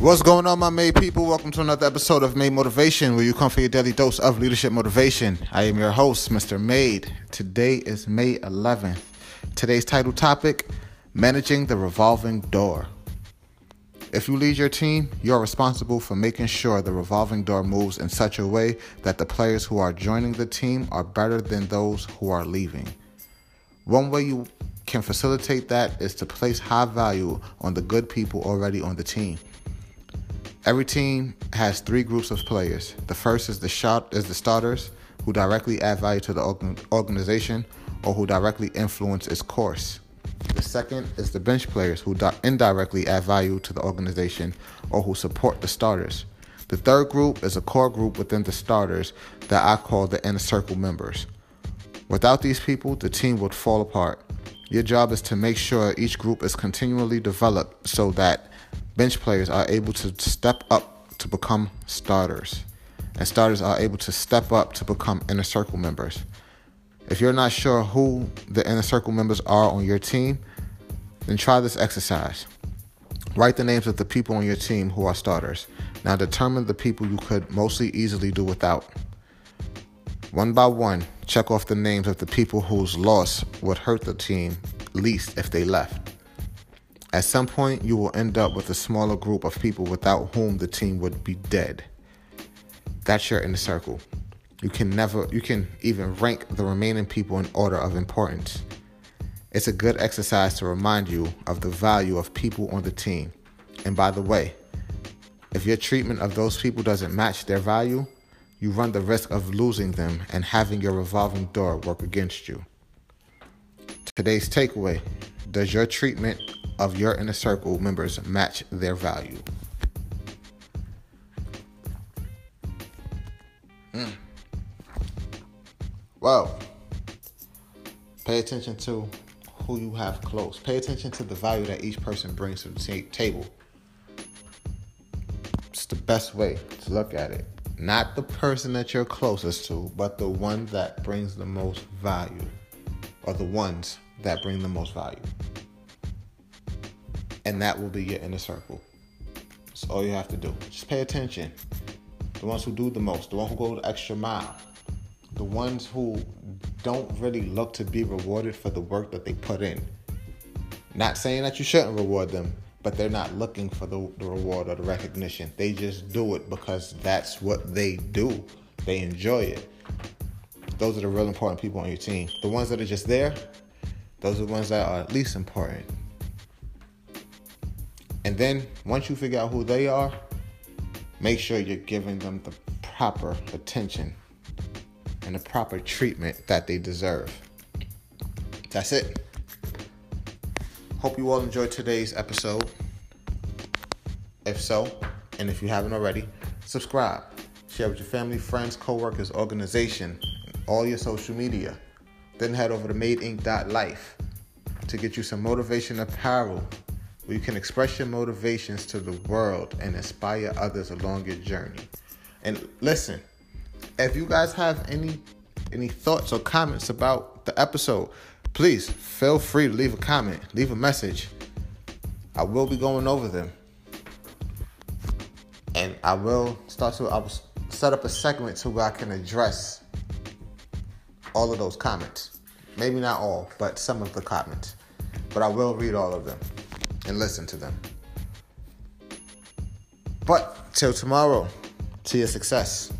What's going on, my Made people? Welcome to another episode of Made Motivation, where you come for your daily dose of leadership motivation. I am your host, Mr. Made. Today is May 11th. Today's title topic Managing the Revolving Door. If you lead your team, you are responsible for making sure the revolving door moves in such a way that the players who are joining the team are better than those who are leaving. One way you can facilitate that is to place high value on the good people already on the team. Every team has three groups of players. The first is the shot is the starters who directly add value to the organization or who directly influence its course. The second is the bench players who indirectly add value to the organization or who support the starters. The third group is a core group within the starters that I call the inner circle members. Without these people, the team would fall apart. Your job is to make sure each group is continually developed so that bench players are able to step up to become starters, and starters are able to step up to become inner circle members. If you're not sure who the inner circle members are on your team, then try this exercise. Write the names of the people on your team who are starters. Now determine the people you could mostly easily do without. One by one, check off the names of the people whose loss would hurt the team least if they left. At some point, you will end up with a smaller group of people without whom the team would be dead. That's your inner circle. You can never, you can even rank the remaining people in order of importance. It's a good exercise to remind you of the value of people on the team. And by the way, if your treatment of those people doesn't match their value, you run the risk of losing them and having your revolving door work against you. Today's takeaway Does your treatment of your inner circle members match their value. Mm. Well, pay attention to who you have close. Pay attention to the value that each person brings to the table. It's the best way to look at it. Not the person that you're closest to, but the one that brings the most value, or the ones that bring the most value and that will be your inner circle. That's all you have to do. Just pay attention. The ones who do the most, the ones who go the extra mile, the ones who don't really look to be rewarded for the work that they put in. Not saying that you shouldn't reward them, but they're not looking for the, the reward or the recognition. They just do it because that's what they do. They enjoy it. Those are the real important people on your team. The ones that are just there, those are the ones that are least important. And then once you figure out who they are, make sure you're giving them the proper attention and the proper treatment that they deserve. That's it. Hope you all enjoyed today's episode. If so, and if you haven't already, subscribe. Share with your family, friends, co-workers, organization, all your social media. Then head over to madeinc.life to get you some motivation apparel where you can express your motivations to the world and inspire others along your journey. And listen, if you guys have any any thoughts or comments about the episode, please feel free to leave a comment, leave a message. I will be going over them. And I will start to I will set up a segment to where I can address all of those comments. Maybe not all, but some of the comments. But I will read all of them and listen to them. But till tomorrow, to your success.